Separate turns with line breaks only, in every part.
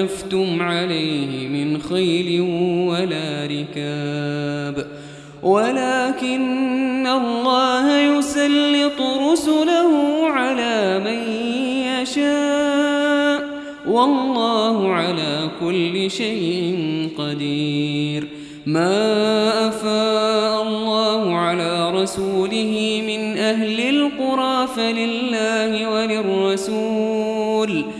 خلفتم عليه من خيل ولا ركاب ولكن الله يسلط رسله على من يشاء والله على كل شيء قدير ما أفاء الله على رسوله من أهل القرى فلله وللرسول وللرسول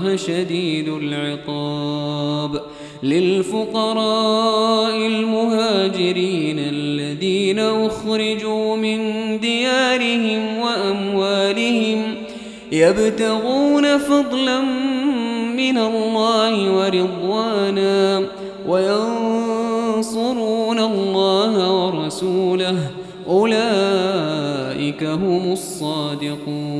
الله شديد العقاب للفقراء المهاجرين الذين أخرجوا من ديارهم وأموالهم يبتغون فضلا من الله ورضوانا وينصرون الله ورسوله أولئك هم الصادقون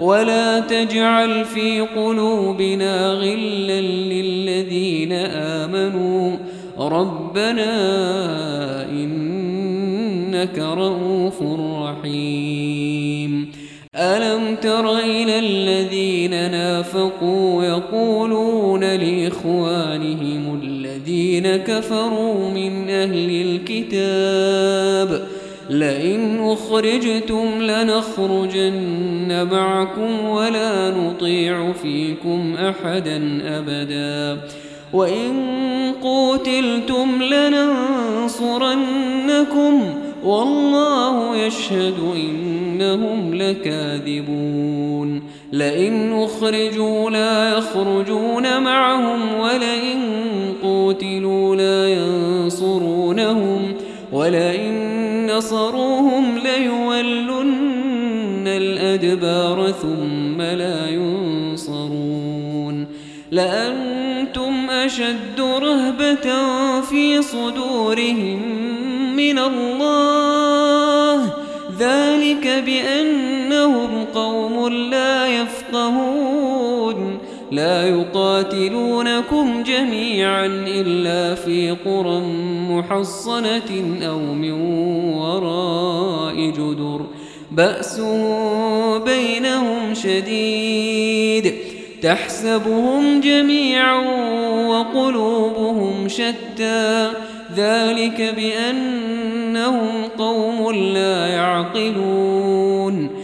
ولا تجعل في قلوبنا غلا للذين آمنوا ربنا إنك رؤوف رحيم ألم تر إلى الذين نافقوا يقولون لإخوانهم الذين كفروا من أهل الكتاب لئن أخرجتم لنخرجن معكم ولا نطيع فيكم أحدا أبدا وإن قوتلتم لننصرنكم والله يشهد إنهم لكاذبون لئن أخرجوا لا يخرجون معهم ولئن قوتلوا لا ينصرونهم ولئن نَصَرُوهُمْ لَيُوَلُّنَّ الْأَدْبَارَ ثُمَّ لَا يُنصَرُونَ لَأَنْتُمْ أَشَدُّ رَهْبَةً فِي صُدُورِهِمْ مِنَ اللَّهِ ذَلِكَ بِأَنَّهُمْ قَوْمٌ لَا يَفْقَهُونَ لا يقاتلونكم جميعا إلا في قرى محصنة أو من وراء جدر بأس بينهم شديد تحسبهم جميعا وقلوبهم شتى ذلك بأنهم قوم لا يعقلون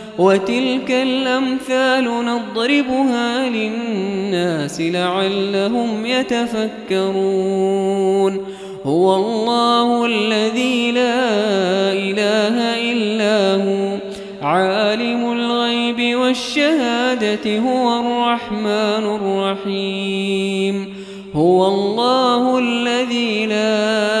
وتلك الأمثال نضربها للناس لعلهم يتفكرون هو الله الذي لا إله إلا هو عالم الغيب والشهادة هو الرحمن الرحيم هو الله الذي لا إله